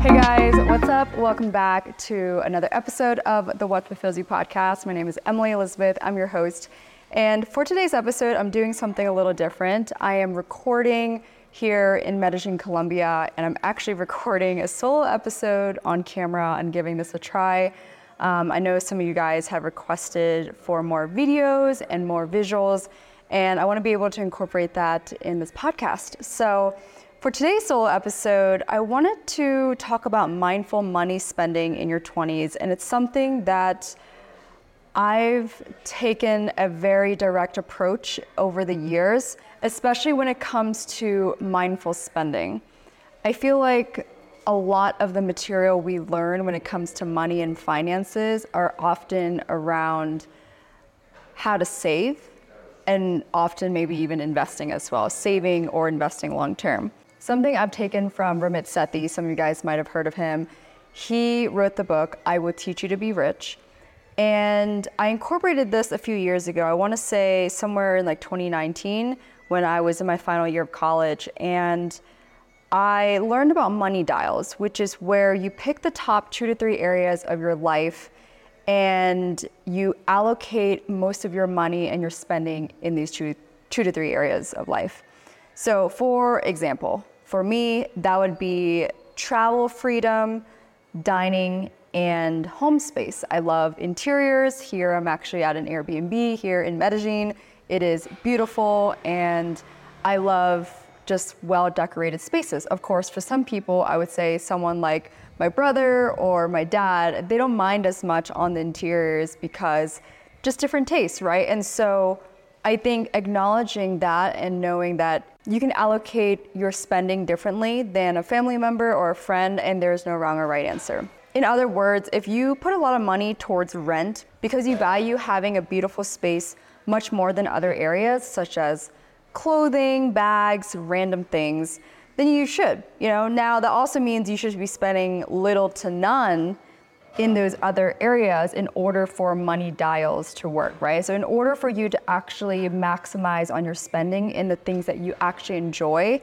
Hey guys, what's up? Welcome back to another episode of the What Fulfills You podcast. My name is Emily Elizabeth, I'm your host. And for today's episode, I'm doing something a little different. I am recording here in Medellin, Colombia, and I'm actually recording a solo episode on camera and giving this a try. Um, I know some of you guys have requested for more videos and more visuals, and I want to be able to incorporate that in this podcast. So, for today's solo episode, I wanted to talk about mindful money spending in your 20s, and it's something that I've taken a very direct approach over the years, especially when it comes to mindful spending. I feel like a lot of the material we learn when it comes to money and finances are often around how to save and often maybe even investing as well, saving or investing long term. Something I've taken from Ramit Sethi, some of you guys might have heard of him. He wrote the book, I Will Teach You to Be Rich. And I incorporated this a few years ago. I want to say somewhere in like 2019 when I was in my final year of college. And I learned about money dials, which is where you pick the top two to three areas of your life and you allocate most of your money and your spending in these two, two to three areas of life. So, for example, for me, that would be travel freedom, dining, and home space. I love interiors. Here, I'm actually at an Airbnb here in Medellin. It is beautiful, and I love just well decorated spaces. Of course, for some people, I would say someone like my brother or my dad, they don't mind as much on the interiors because just different tastes, right? And so I think acknowledging that and knowing that you can allocate your spending differently than a family member or a friend, and there's no wrong or right answer. In other words, if you put a lot of money towards rent because you value having a beautiful space much more than other areas, such as clothing, bags, random things, then you should. You know, now that also means you should be spending little to none in those other areas in order for money dials to work, right? So in order for you to actually maximize on your spending in the things that you actually enjoy,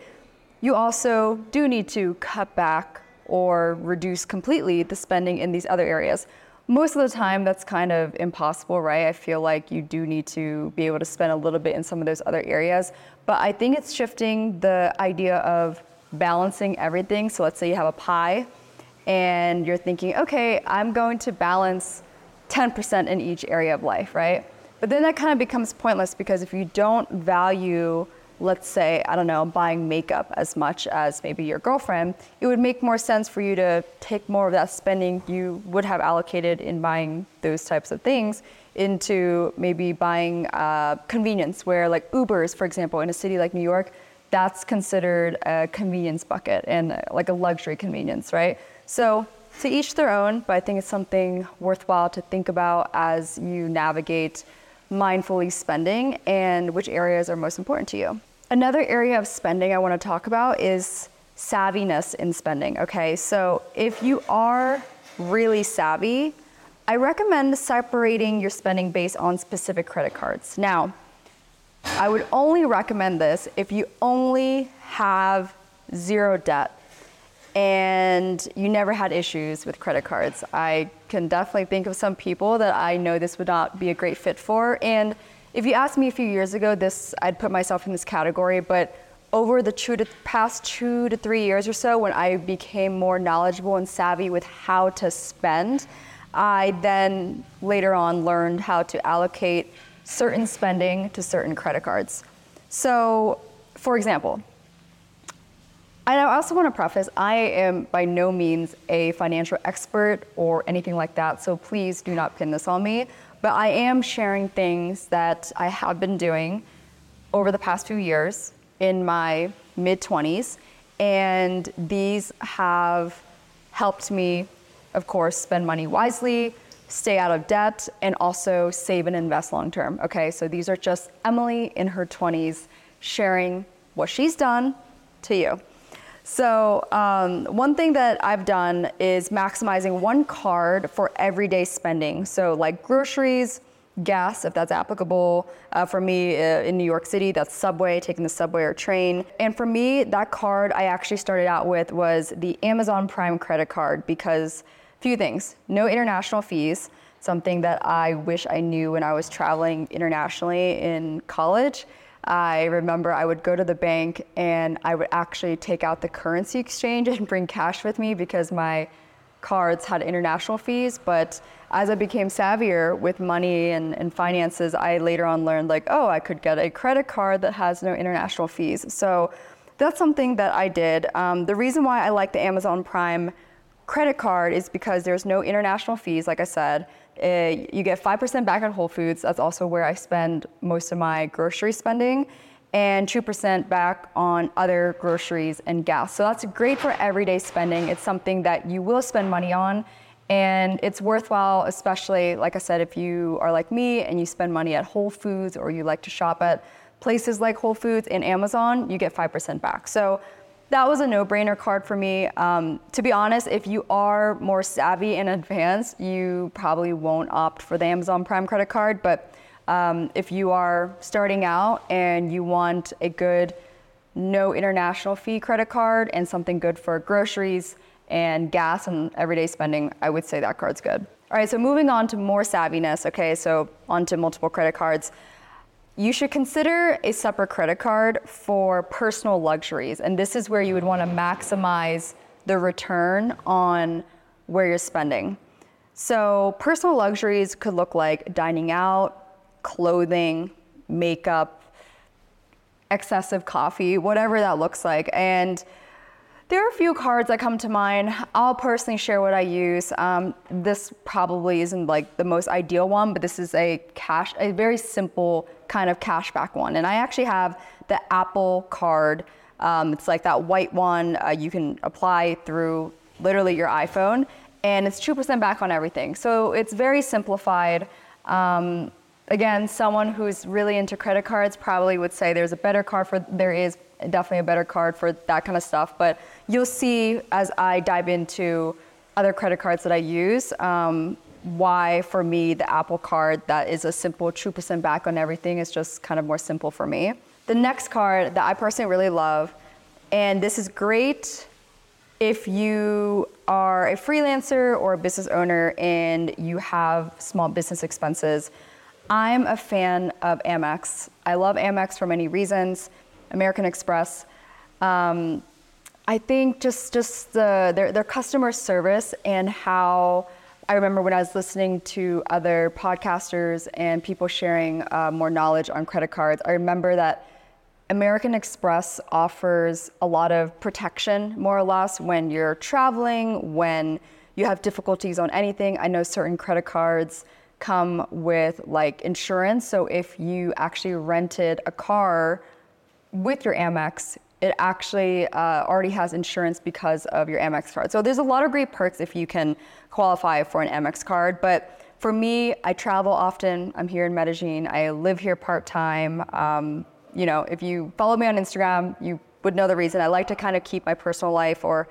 you also do need to cut back or reduce completely the spending in these other areas. Most of the time, that's kind of impossible, right? I feel like you do need to be able to spend a little bit in some of those other areas. But I think it's shifting the idea of balancing everything. So let's say you have a pie and you're thinking, okay, I'm going to balance 10% in each area of life, right? But then that kind of becomes pointless because if you don't value let's say, I don't know, buying makeup as much as maybe your girlfriend, it would make more sense for you to take more of that spending you would have allocated in buying those types of things into maybe buying uh, convenience, where like Ubers, for example, in a city like New York, that's considered a convenience bucket and uh, like a luxury convenience, right? So to each their own, but I think it's something worthwhile to think about as you navigate mindfully spending and which areas are most important to you. Another area of spending I want to talk about is savviness in spending. Okay, so if you are really savvy, I recommend separating your spending based on specific credit cards. Now, I would only recommend this if you only have zero debt and you never had issues with credit cards. I can definitely think of some people that I know this would not be a great fit for. And if you asked me a few years ago, this I'd put myself in this category, but over the two to, past two to three years or so, when I became more knowledgeable and savvy with how to spend, I then later on learned how to allocate certain spending to certain credit cards. So, for example, I also want to preface I am by no means a financial expert or anything like that, so please do not pin this on me. But I am sharing things that I have been doing over the past few years in my mid 20s, and these have helped me, of course, spend money wisely, stay out of debt, and also save and invest long term. Okay, so these are just Emily in her 20s sharing what she's done to you. So, um, one thing that I've done is maximizing one card for everyday spending. So, like groceries, gas, if that's applicable. Uh, for me uh, in New York City, that's subway, taking the subway or train. And for me, that card I actually started out with was the Amazon Prime credit card because few things no international fees, something that I wish I knew when I was traveling internationally in college. I remember I would go to the bank and I would actually take out the currency exchange and bring cash with me because my cards had international fees. But as I became savvier with money and, and finances, I later on learned like, oh, I could get a credit card that has no international fees. So that's something that I did. Um, the reason why I like the Amazon Prime credit card is because there's no international fees, like I said. Uh, you get 5% back at Whole Foods. That's also where I spend most of my grocery spending, and 2% back on other groceries and gas. So that's great for everyday spending. It's something that you will spend money on, and it's worthwhile, especially, like I said, if you are like me and you spend money at Whole Foods or you like to shop at places like Whole Foods and Amazon, you get 5% back. So that was a no-brainer card for me. Um, to be honest, if you are more savvy and advanced, you probably won't opt for the Amazon Prime credit card. But um, if you are starting out and you want a good no international fee credit card and something good for groceries and gas and everyday spending, I would say that card's good. All right, so moving on to more savviness. Okay, so onto multiple credit cards you should consider a separate credit card for personal luxuries. And this is where you would want to maximize the return on where you're spending. So, personal luxuries could look like dining out, clothing, makeup, excessive coffee, whatever that looks like. And there are a few cards that come to mind. I'll personally share what I use. Um, this probably isn't like the most ideal one, but this is a cash, a very simple kind of cashback one. And I actually have the Apple card. Um, it's like that white one uh, you can apply through literally your iPhone, and it's 2% back on everything. So it's very simplified. Um, again, someone who's really into credit cards probably would say there's a better card for, there is definitely a better card for that kind of stuff. But you'll see as I dive into other credit cards that I use, um, why for me the Apple card that is a simple 2% back on everything is just kind of more simple for me. The next card that I personally really love, and this is great if you are a freelancer or a business owner and you have small business expenses. I'm a fan of Amex. I love Amex for many reasons. American Express. Um, I think just just the their, their customer service and how I remember when I was listening to other podcasters and people sharing uh, more knowledge on credit cards. I remember that American Express offers a lot of protection, more or less, when you're traveling, when you have difficulties on anything. I know certain credit cards come with like insurance. So if you actually rented a car with your Amex, it actually uh, already has insurance because of your Amex card. So there's a lot of great perks if you can qualify for an Amex card. But for me, I travel often. I'm here in Medellin. I live here part time. Um, you know, if you follow me on Instagram, you would know the reason. I like to kind of keep my personal life or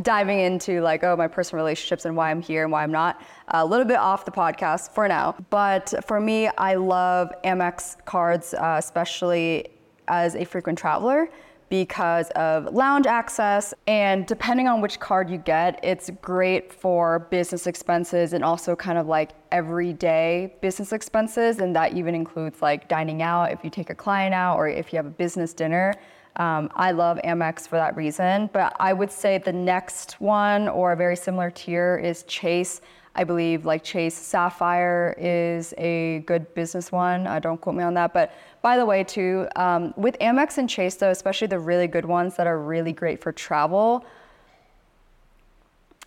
diving into like, oh, my personal relationships and why I'm here and why I'm not. A little bit off the podcast for now. But for me, I love Amex cards, uh, especially as a frequent traveler because of lounge access. And depending on which card you get, it's great for business expenses and also kind of like everyday business expenses. And that even includes like dining out if you take a client out or if you have a business dinner. Um, I love Amex for that reason. But I would say the next one or a very similar tier is Chase. I believe like Chase Sapphire is a good business one. Uh, don't quote me on that. But by the way, too, um, with Amex and Chase, though, especially the really good ones that are really great for travel,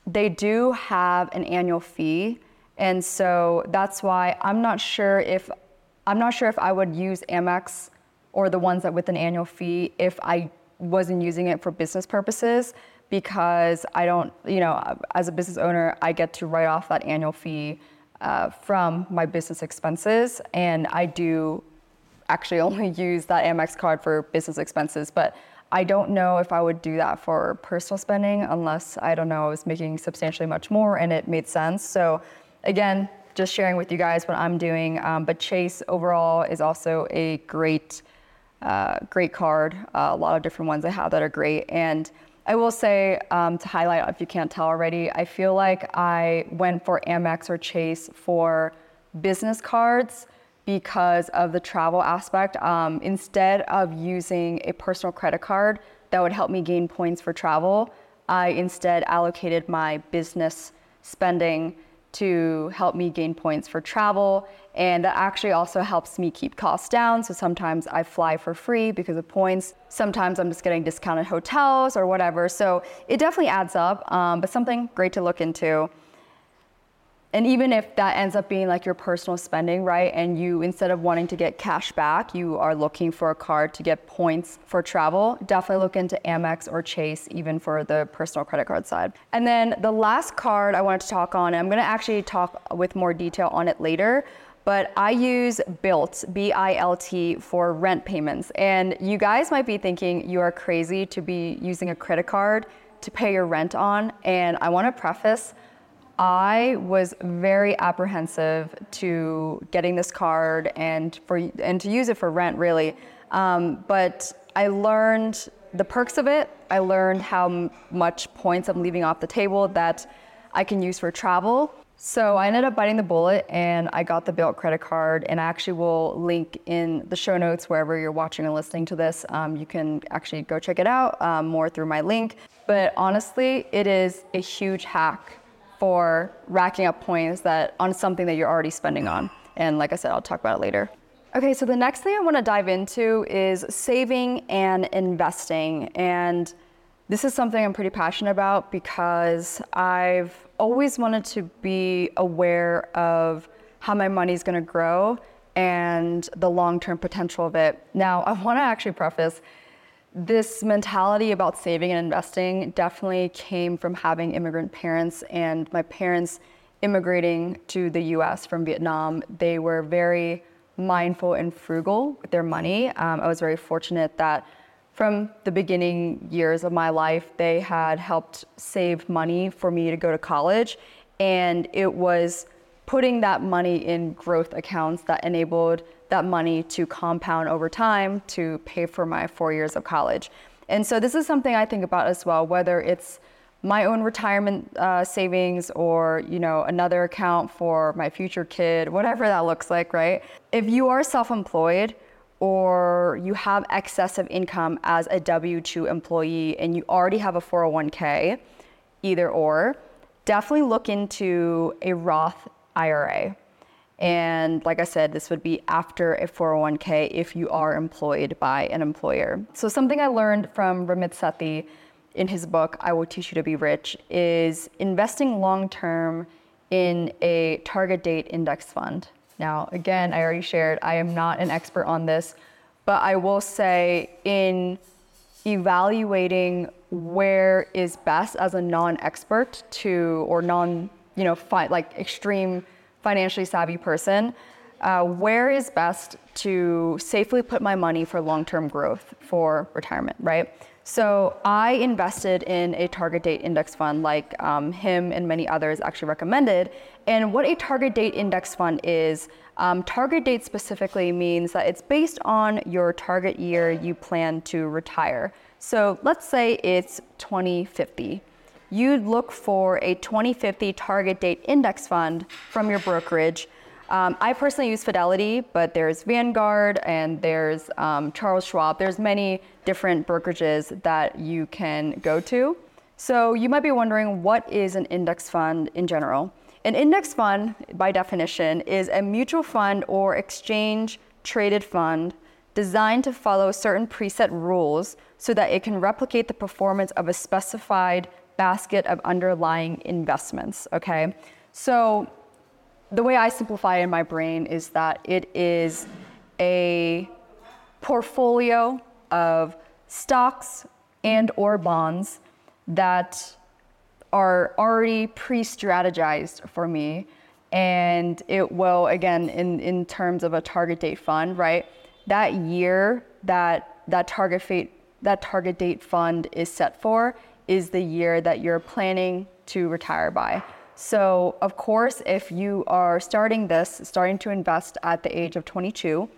they do have an annual fee. And so that's why I'm not sure if I'm not sure if I would use Amex or the ones that with an annual fee if I wasn't using it for business purposes because I don't, you know, as a business owner, I get to write off that annual fee uh, from my business expenses. And I do actually only use that Amex card for business expenses. But I don't know if I would do that for personal spending unless I don't know, I was making substantially much more and it made sense. So, again, just sharing with you guys what I'm doing. Um, but Chase overall is also a great, uh, great card. Uh, a lot of different ones I have that are great. And I will say um, to highlight, if you can't tell already, I feel like I went for Amex or Chase for business cards because of the travel aspect. Um, instead of using a personal credit card that would help me gain points for travel, I instead allocated my business spending to help me gain points for travel. And that actually also helps me keep costs down. So sometimes I fly for free because of points. Sometimes I'm just getting discounted hotels or whatever. So it definitely adds up, um, but something great to look into. And even if that ends up being like your personal spending, right? And you, instead of wanting to get cash back, you are looking for a card to get points for travel, definitely look into Amex or Chase, even for the personal credit card side. And then the last card I wanted to talk on, and I'm gonna actually talk with more detail on it later, but I use Bilt, B I L T, for rent payments. And you guys might be thinking you are crazy to be using a credit card to pay your rent on. And I wanna preface, I was very apprehensive to getting this card and for and to use it for rent really. Um, but I learned the perks of it. I learned how much points I'm leaving off the table that I can use for travel. So I ended up biting the bullet and I got the Bilt credit card and I actually will link in the show notes wherever you're watching and listening to this. Um, you can actually go check it out um, more through my link. But honestly, it is a huge hack for racking up points that on something that you're already spending on. And like I said, I'll talk about it later. Okay, so the next thing I want to dive into is saving and investing. And this is something I'm pretty passionate about because I've always wanted to be aware of how my money is going to grow and the long term potential of it. Now, I want to actually preface this mentality about saving and investing definitely came from having immigrant parents and my parents immigrating to the US from Vietnam. They were very mindful and frugal with their money. Um, I was very fortunate that from the beginning years of my life, they had helped save money for me to go to college. And it was putting that money in growth accounts that enabled that money to compound over time to pay for my four years of college. And so this is something I think about as well, whether it's my own retirement uh, savings or you know another account for my future kid, whatever that looks like, right? If you are self-employed or you have excessive income as a W-2 employee and you already have a 401k, either or, definitely look into a Roth IRA. And like I said, this would be after a 401k if you are employed by an employer. So, something I learned from Ramit Sethi in his book, I Will Teach You to Be Rich, is investing long term in a target date index fund. Now, again, I already shared, I am not an expert on this, but I will say in evaluating where is best as a non-expert to or non, you know, fi- like extreme financially savvy person, uh, where is best to safely put my money for long-term growth for retirement, right? So I invested in a target date index fund like um, him and many others actually recommended. And what a target date index fund is, um, target date specifically means that it's based on your target year you plan to retire. So let's say it's 2050. You'd look for a 2050 target date index fund from your brokerage um, I personally use Fidelity, but there's Vanguard and there's um, Charles Schwab. There's many different brokerages that you can go to. So you might be wondering what is an index fund in general? An index fund, by definition, is a mutual fund or exchange traded fund designed to follow certain preset rules so that it can replicate the performance of a specified basket of underlying investments. Okay, so the way I simplify in my brain is that it is a portfolio of stocks and or bonds that are already pre-strategized for me and it will again in, in terms of a target date fund right that year that that target fate that target date fund is set for is the year that you're planning to retire by so, of course, if you are starting this, starting to invest at the age of 22,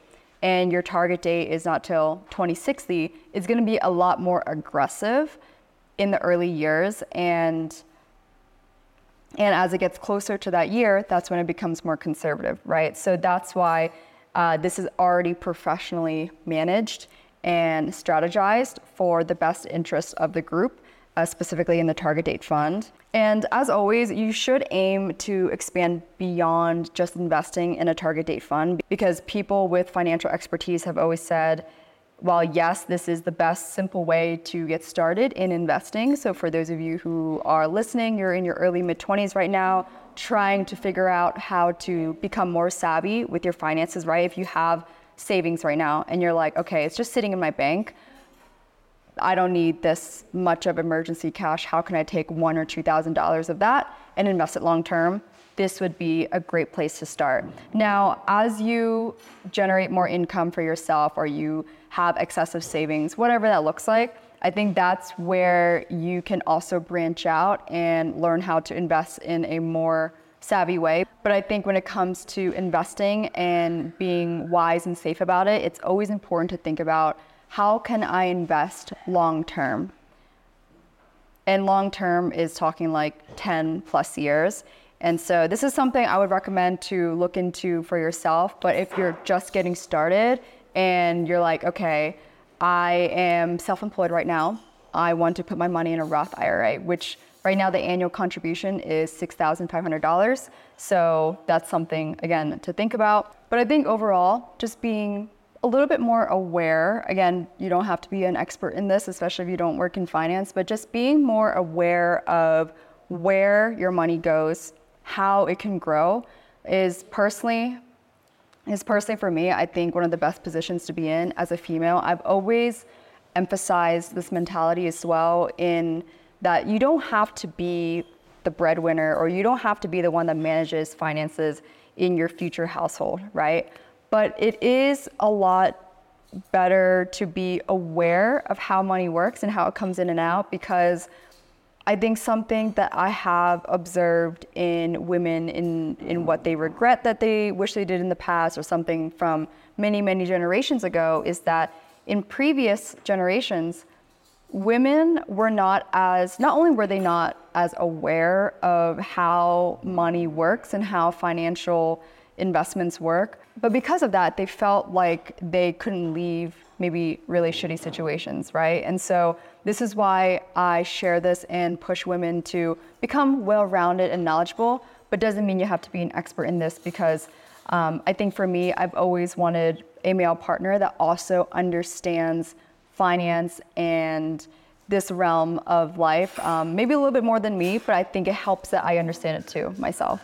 and your target date is not till 2060, it's going to be a lot more aggressive in the early years and and as it gets closer to that year, that's when it becomes more conservative, right? So that's why uh, this is already professionally managed and strategized for the best interest of the group uh, specifically in the target date fund. And as always, you should aim to expand beyond just investing in a target date fund because people with financial expertise have always said, while yes, this is the best simple way to get started in investing. So, for those of you who are listening, you're in your early mid 20s right now, trying to figure out how to become more savvy with your finances, right? If you have savings right now and you're like, okay, it's just sitting in my bank, I don't need this much of emergency cash. How can I take one or two thousand dollars of that and invest it long term? This would be a great place to start. Now, as you generate more income for yourself or you have excessive savings, whatever that looks like, I think that's where you can also branch out and learn how to invest in a more savvy way. But I think when it comes to investing and being wise and safe about it, it's always important to think about how can I invest long term? And long term is talking like 10 plus years. And so this is something I would recommend to look into for yourself. But if you're just getting started and you're like, okay, I am self employed right now, I want to put my money in a Roth IRA, which right now the annual contribution is $6,500. So that's something, again, to think about. But I think overall, just being a little bit more aware. Again, you don't have to be an expert in this, especially if you don't work in finance, but just being more aware of where your money goes, how it can grow is personally is personally for me, I think one of the best positions to be in as a female. I've always emphasized this mentality as well in that you don't have to be the breadwinner or you don't have to be the one that manages finances in your future household, right? But it is a lot better to be aware of how money works and how it comes in and out because I think something that I have observed in women in, in what they regret that they wish they did in the past or something from many, many generations ago is that in previous generations, women were not as, not only were they not as aware of how money works and how financial investments work. But because of that, they felt like they couldn't leave maybe really shitty situations, right? And so this is why I share this and push women to become well rounded and knowledgeable, but doesn't mean you have to be an expert in this because Um, I think for me, I've always wanted a male partner that also understands finance and this realm of life. Um, maybe a little bit more than me, but I think it helps that I understand it too myself.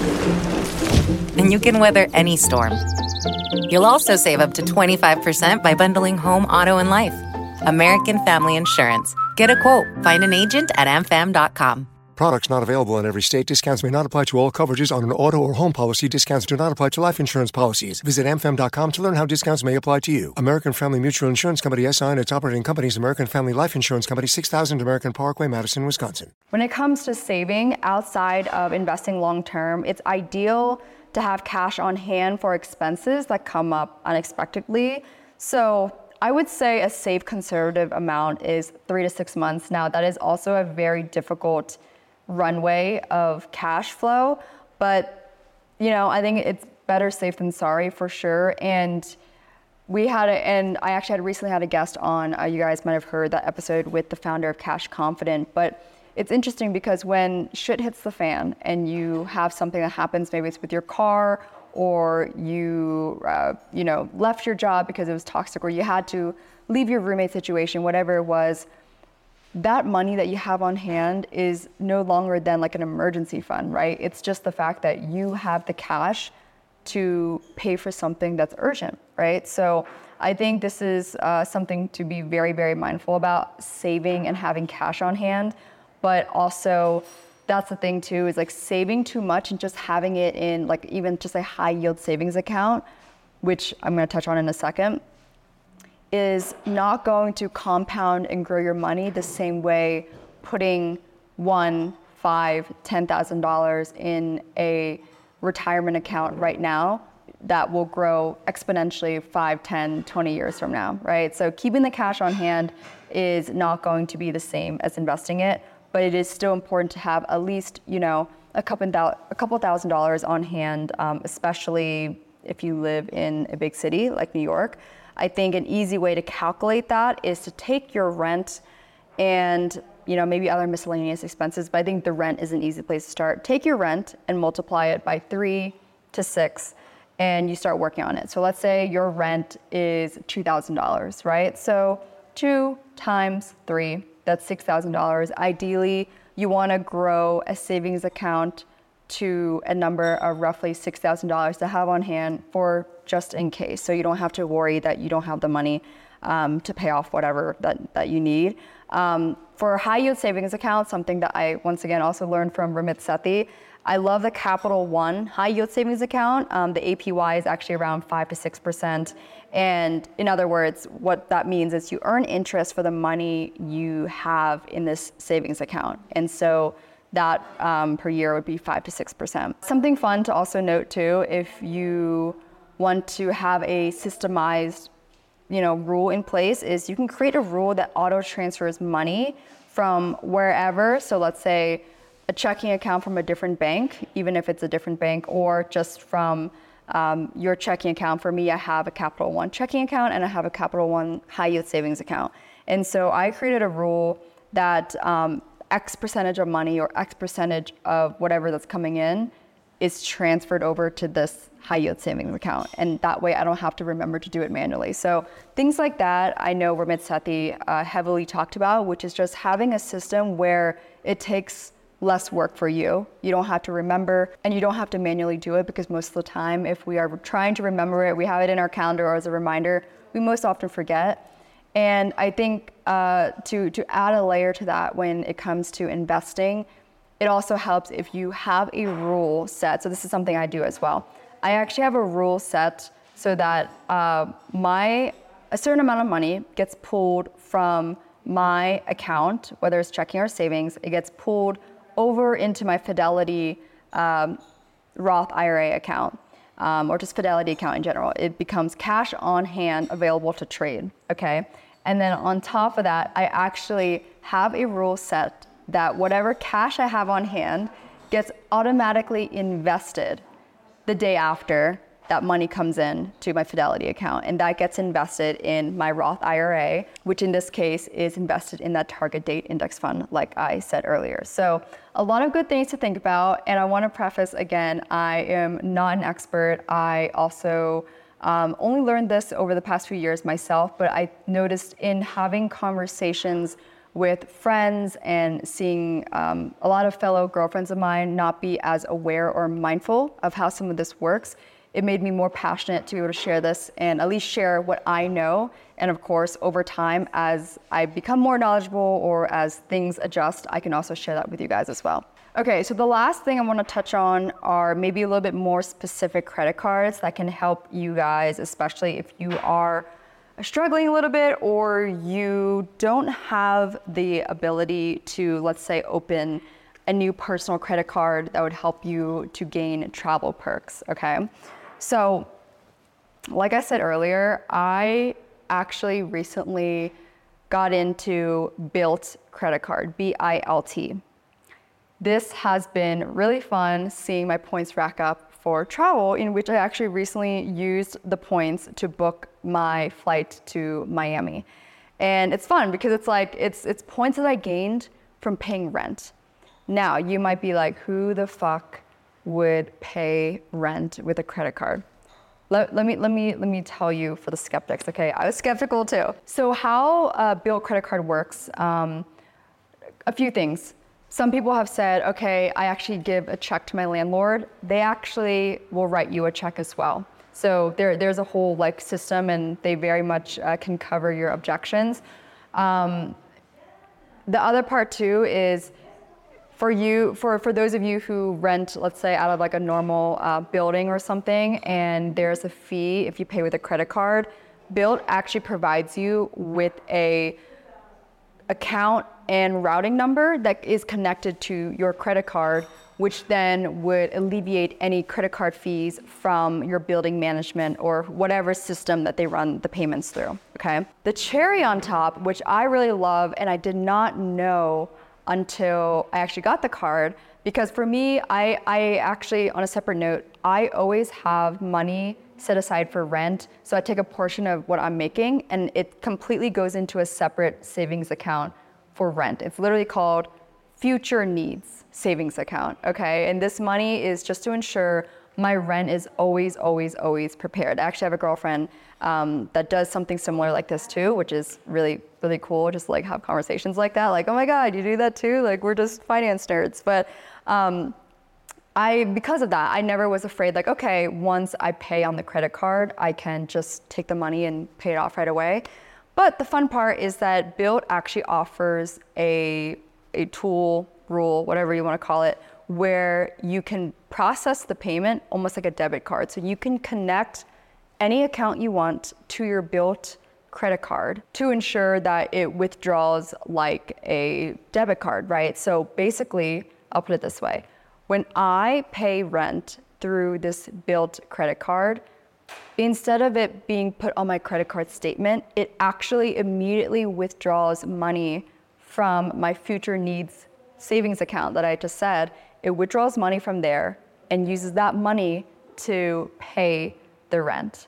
And you can weather any storm. You'll also save up to 25% by bundling home, auto, and life. American Family Insurance. Get a quote. Find an agent at amfam.com. Products not available in every state. Discounts may not apply to all coverages on an auto or home policy. Discounts do not apply to life insurance policies. Visit amfam.com to learn how discounts may apply to you. American Family Mutual Insurance Company SI and its operating companies American Family Life Insurance Company 6000 American Parkway, Madison, Wisconsin. When it comes to saving outside of investing long term, it's ideal to have cash on hand for expenses that come up unexpectedly. So I would say a safe conservative amount is three to six months. Now, that is also a very difficult runway of cash flow, but you know, I think it's better safe than sorry for sure. And we had a, and I actually had recently had a guest on. Uh, you guys might have heard that episode with the founder of Cash Confident, but it's interesting because when shit hits the fan and you have something that happens, maybe it's with your car or you, uh, you know, left your job because it was toxic or you had to leave your roommate situation, whatever it was, that money that you have on hand is no longer than like an emergency fund, right? It's just the fact that you have the cash to pay for something that's urgent, right? So I think this is uh, something to be very, very mindful about saving and having cash on hand but also that's the thing too is like saving too much and just having it in like even just a high yield savings account which i'm going to touch on in a second is not going to compound and grow your money the same way putting one five ten thousand dollars in a retirement account right now that will grow exponentially 5 10 20 years from now right? So keeping the cash on hand is not going to be the same as investing it but it is still important to have at least you know a couple a couple thousand dollars on hand, um, especially if you live in a big city like New York. I think an easy way to calculate that is to take your rent and you know maybe other miscellaneous expenses, but I think the rent is an easy place to start. Take your rent and multiply it by three to six, and you start working on it. So let's say your rent is two thousand dollars, right? So two times three that's $6,000. Ideally, you want to grow a savings account to a number of roughly $6,000 to have on hand for just in case. So you don't have to worry that you don't have the money um, to pay off whatever that, that you need. Um, for high yield savings account, something that I once again also learned from Ramit Sethi, I love the Capital One high yield savings account. Um, the APY is actually around 5 to 6%. And in other words, what that means is you earn interest for the money you have in this savings account. And so that um, per year would be 5 to 6%. Something fun to also note too, if you want to have a systemized you know, rule in place is you can create a rule that auto transfers money from wherever. So let's say a checking account from a different bank, even if it's a different bank, or just from um, your checking account. For me, I have a Capital One checking account and I have a Capital One high yield savings account. And so I created a rule that um, X percentage of money or X percentage of whatever that's coming in is transferred over to this high yield savings account. And that way I don't have to remember to do it manually. So things like that, I know Ramit Sethi uh, heavily talked about, which is just having a system where it takes less work for you. You don't have to remember and you don't have to manually do it because most of the time, if we are trying to remember it, we have it in our calendar or as a reminder, we most often forget. And I think uh, to, to add a layer to that when it comes to investing, it also helps if you have a rule set. So, this is something I do as well. I actually have a rule set so that uh, my a certain amount of money gets pulled from my account, whether it's checking or savings, it gets pulled over into my Fidelity um, Roth IRA account um, or just Fidelity account in general. It becomes cash on hand available to trade, okay? And then on top of that, I actually have a rule set that whatever cash I have on hand gets automatically invested the day after that money comes in to my Fidelity account, and that gets invested in my Roth IRA, which in this case is invested in that target date index fund, like I said earlier. So, a lot of good things to think about. And I want to preface again, I am not an expert. I also um, only learned this over the past few years myself, but I noticed in having conversations with friends and seeing um, a lot of fellow girlfriends of mine not be as aware or mindful of how some of this works it made me more passionate to be able to share this and at least share what I know. And of course, over time, as I become more knowledgeable or as things adjust, I can also share that with you guys as well. Okay, so the last thing I want to touch on are maybe a little bit more specific credit cards that can help you guys, especially if you are struggling a little bit or you don't have the ability to, let's say, open a new personal credit card that would help you to gain travel perks, okay? So, like I said earlier, I actually recently got into Bilt credit card, B I L T. This has been really fun seeing my points rack up for travel, in which I actually recently used the points to book my flight to Miami. And it's fun because it's like it's it's points that I gained from paying rent. Now, you might be like, who the fuck would pay rent with a credit card. Let, let, me, let, me, let me tell you for the skeptics, okay? I was skeptical too. So, how a Bilt credit card works, um, a few things. Some people have said, okay, I actually give a check to my landlord. They actually will write you a check as well. So there, there's a whole like system, and they very much uh, can cover your objections. Um, the other part too is for you, for, for those of you who rent, let's say, out of like a normal uh, building or something, and there's a fee if you pay with a credit card, Bilt actually provides you with a account and routing number that is connected to your credit card, which then would alleviate any credit card fees from your building management or whatever system that they run the payments through. Okay. The cherry on top, which I really love, and I did not know until I actually got the card. Because for me, I, I actually, on a separate note, I always have money set aside for rent. So I take a portion of what I'm making and it completely goes into a separate savings account for rent. It's literally called future needs savings account. Okay. And this money is just to ensure my rent is always, always, always prepared. I actually have a girlfriend um, that does something similar like this too, which is really, really cool. Just like have conversations like that, like, oh my God, you do that too? Like we're just finance nerds. But um, I, because of that, I never was afraid. Like, okay, once I pay on the credit card, I can just take the money and pay it off right away. But the fun part is that Bilt actually offers a a tool, rule, whatever you want to call it, where you can process the payment almost like a debit card. So you can connect any account you want to your Bilt credit card to ensure that it withdraws like a debit card, right? So basically, I'll put it this way when I pay rent through this Bilt credit card, instead of it being put on my credit card statement, it actually immediately withdraws money from my future needs savings account that I just said, it withdraws money from there and uses that money to pay the rent.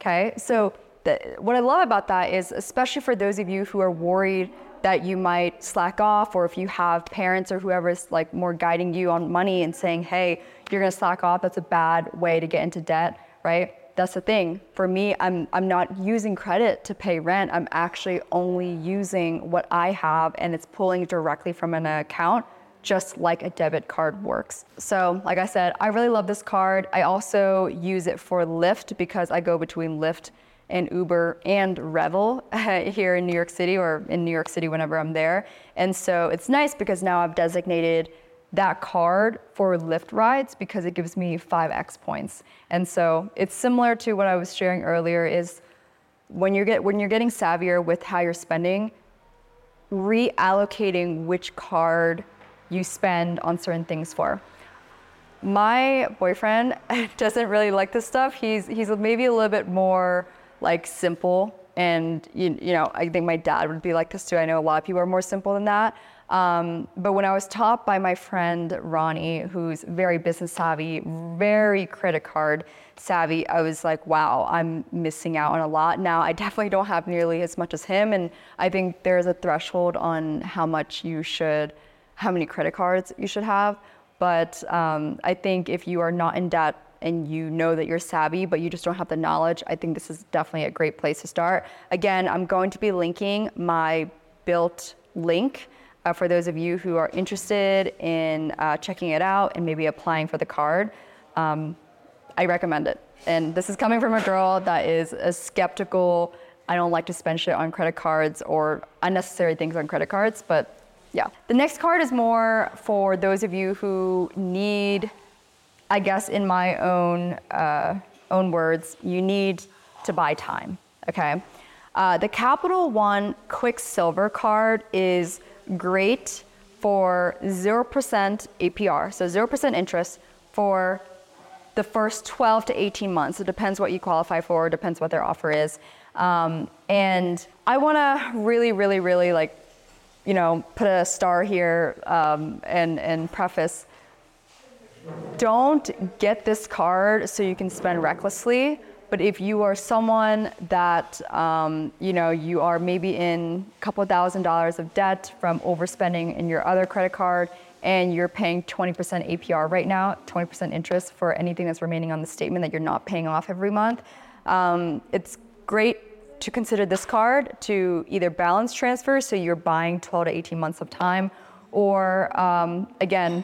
Okay, so the, what I love about that is, especially for those of you who are worried that you might slack off, or if you have parents or whoever is like more guiding you on money and saying, hey, you're gonna slack off, that's a bad way to get into debt, right? That's the thing. For me, I'm, I'm not using credit to pay rent. I'm actually only using what I have and it's pulling directly from an account just like a debit card works. So, like I said, I really love this card. I also use it for Lyft because I go between Lyft and Uber and Revel here in New York City or in New York City whenever I'm there. And so it's nice because now I've designated that card for Lyft rides because it gives me 5x points. And so it's similar to what I was sharing earlier is when you're get when you're getting savvier with how you're spending, reallocating which card you spend on certain things for. My boyfriend doesn't really like this stuff. He's he's maybe a little bit more like simple and you, you know I think my dad would be like this too. I know a lot of people are more simple than that. Um, but when I was taught by my friend Ronnie, who's very business savvy, very credit card savvy, I was like, wow, I'm missing out on a lot. Now, I definitely don't have nearly as much as him. And I think there's a threshold on how much you should how many credit cards you should have. But um, I think if you are not in debt and you know that you're savvy, but you just don't have the knowledge, I think this is definitely a great place to start. Again, I'm going to be linking my Bilt link uh, for those of you who are interested in uh, checking it out and maybe applying for the card. Um, I recommend it. And this is coming from a girl that is a skeptical. I don't like to spend shit on credit cards or unnecessary things on credit cards, but yeah. The next card is more for those of you who need, I guess, in my own uh, own words, you need to buy time. Okay. Uh, the Capital One Quicksilver card is great for 0% APR, so 0% interest for the first 12 to 18 months. It depends what you qualify for, depends what their offer is. Um, and I want to really, really, really like you know, put a star here um, and, and preface don't get this card so you can spend recklessly. But if you are someone that, um, you know, you are maybe in a couple thousand dollars of debt from overspending in your other credit card and you're paying 20% APR right now, 20% interest for anything that's remaining on the statement that you're not paying off every month, um, it's great to consider this card to either balance transfer, so you're buying 12 to 18 months of time, or um, again,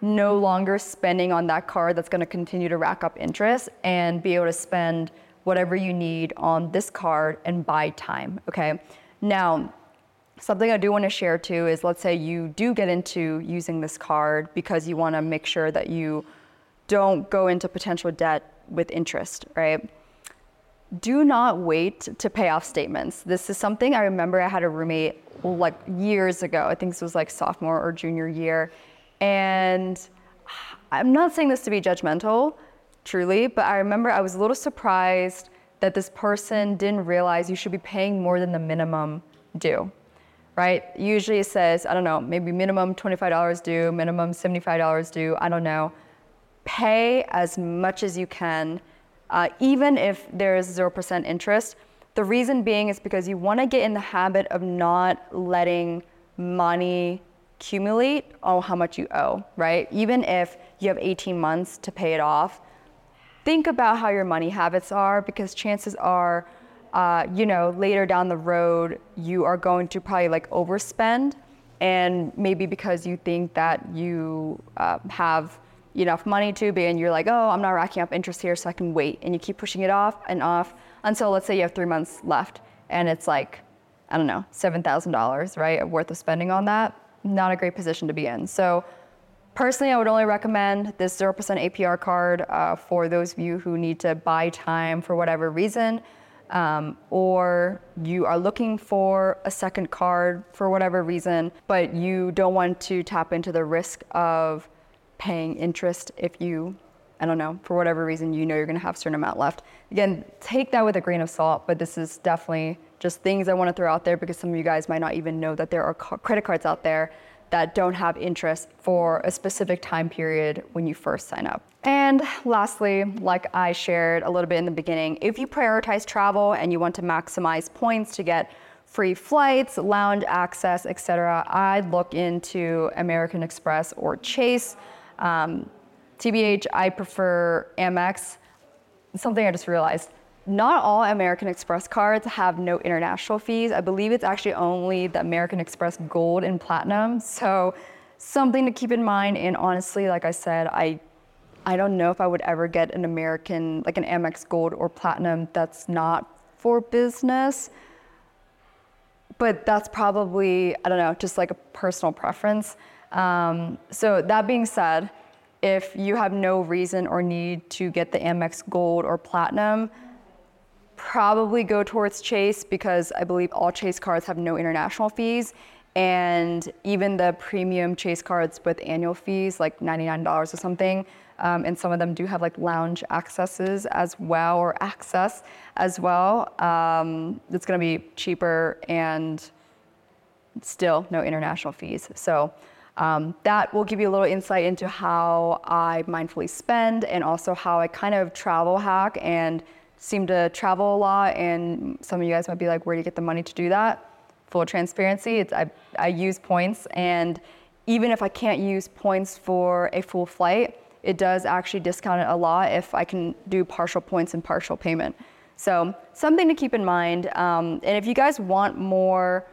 no longer spending on that card that's going to continue to rack up interest and be able to spend whatever you need on this card and buy time. Okay. Now, something I do want to share too is let's say you do get into using this card because you want to make sure that you don't go into potential debt with interest, right? Do not wait to pay off statements. This is something I remember I had a roommate like years ago. I think this was like sophomore or junior year. And I'm not saying this to be judgmental, truly, but I remember I was a little surprised that this person didn't realize you should be paying more than the minimum due, right? Usually it says, I don't know, maybe minimum $25 due, minimum $75 due, I don't know. Pay as much as you can uh, even if there is 0% interest. The reason being is because you want to get in the habit of not letting money accumulate on how much you owe, right? Even if you have 18 months to pay it off, think about how your money habits are because chances are, uh, you know, later down the road, you are going to probably like overspend. And maybe because you think that you uh, have enough money to be and you're like, oh, I'm not racking up interest here, so I can wait. And you keep pushing it off and off until let's say you have three months left and it's like, I don't know, $7,000, right, worth of spending on that. Not a great position to be in. So personally, I would only recommend this 0% APR card uh, for those of you who need to buy time for whatever reason. Um, or you are looking for a second card for whatever reason, but you don't want to tap into the risk of paying interest if you, I don't know, for whatever reason, you know you're to have a certain amount left. Again, take that with a grain of salt, but this is definitely just things I want to throw out there because some of you guys might not even know that there are credit cards out there that don't have interest for a specific time period when you first sign up. And lastly, like I shared a little bit in the beginning, if you prioritize travel and you want to maximize points to get free flights, lounge access, etc., I'd look into American Express or Chase. Um, TBH, I prefer Amex. Something I just realized not all American Express cards have no international fees. I believe it's actually only the American Express Gold and Platinum. So something to keep in mind. And honestly, like I said, I I don't know if I would ever get an American like an Amex Gold or Platinum that's not for business. But that's probably I don't know, just like a personal preference. Um, so that being said, if you have no reason or need to get the Amex Gold or Platinum, probably go towards Chase because I believe all Chase cards have no international fees. And even the premium Chase cards with annual fees, like $99 or something, um, and some of them do have like lounge accesses as well, or access as well. Um, it's gonna be cheaper and still no international fees. So um, that will give you a little insight into how I mindfully spend and also how I kind of travel hack and seem to travel a lot, and some of you guys might be like, where do you get the money to do that? Full transparency, it's, I, I use points, and even if I can't use points for a full flight, it does actually discount it a lot if I can do partial points and partial payment. So something to keep in mind. Um, and if you guys want more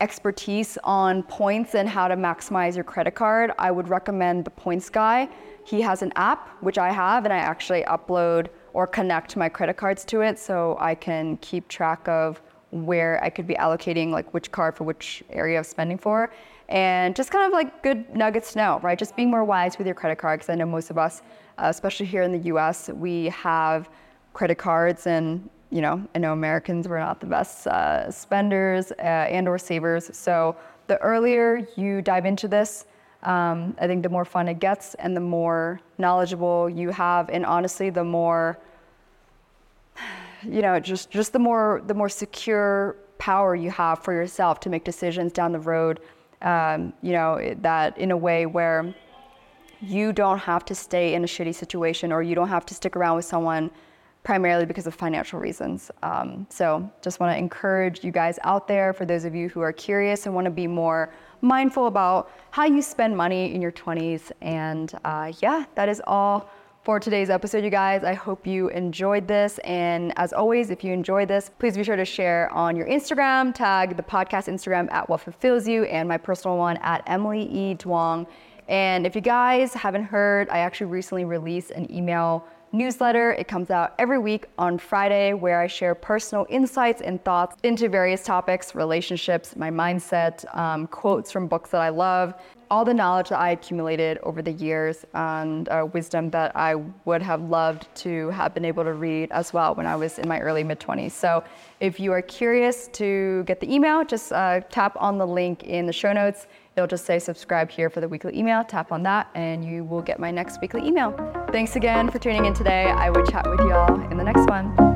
expertise on points and how to maximize your credit card, I would recommend the Points Guy. He has an app, which I have, and I actually upload or connect my credit cards to it so I can keep track of where I could be allocating like which card for which area of spending for. And just kind of like good nuggets to know, right? Just being more wise with your credit card because I know most of us, uh, especially here in the US, we have credit cards and you know, I know Americans were not the best uh, spenders uh, and or savers. So the earlier you dive into this, um, I think the more fun it gets and the more knowledgeable you have, and honestly, the more you know, just just the more the more secure power you have for yourself to make decisions down the road. Um, you know, that in a way where you don't have to stay in a shitty situation or you don't have to stick around with someone primarily because of financial reasons. Um, so just want to encourage you guys out there, for those of you who are curious and want to be more mindful about how you spend money in your 20s. And uh, yeah, that is all for today's episode, you guys. I hope you enjoyed this. And as always, if you enjoyed this, please be sure to share on your Instagram, tag the podcast Instagram at What Fulfills You, and my personal one at Emily E. Duong. And if you guys haven't heard, I actually recently released an email newsletter. It comes out every week on Friday where I share personal insights and thoughts into various topics, relationships, my mindset, um, quotes from books that I love, all the knowledge that I accumulated over the years and uh, wisdom that I would have loved to have been able to read as well when I was in my early mid 20s. So if you are curious to get the email, just uh, tap on the link in the show notes. It'll just say subscribe here for the weekly email. Tap on that and you will get my next weekly email. Thanks again for tuning in today. I will chat with you all in the next one.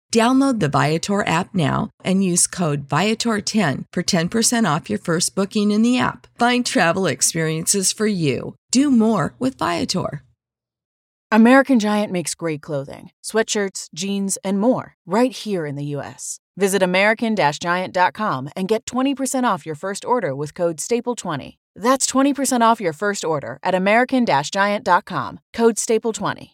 Download the Viator app now and use code Viator10 for 10% off your first booking in the app. Find travel experiences for you. Do more with Viator. American Giant makes great clothing, sweatshirts, jeans, and more right here in the U.S. Visit American Giant.com and get 20% off your first order with code STAPLE20. That's 20% off your first order at American Giant.com, code STAPLE20.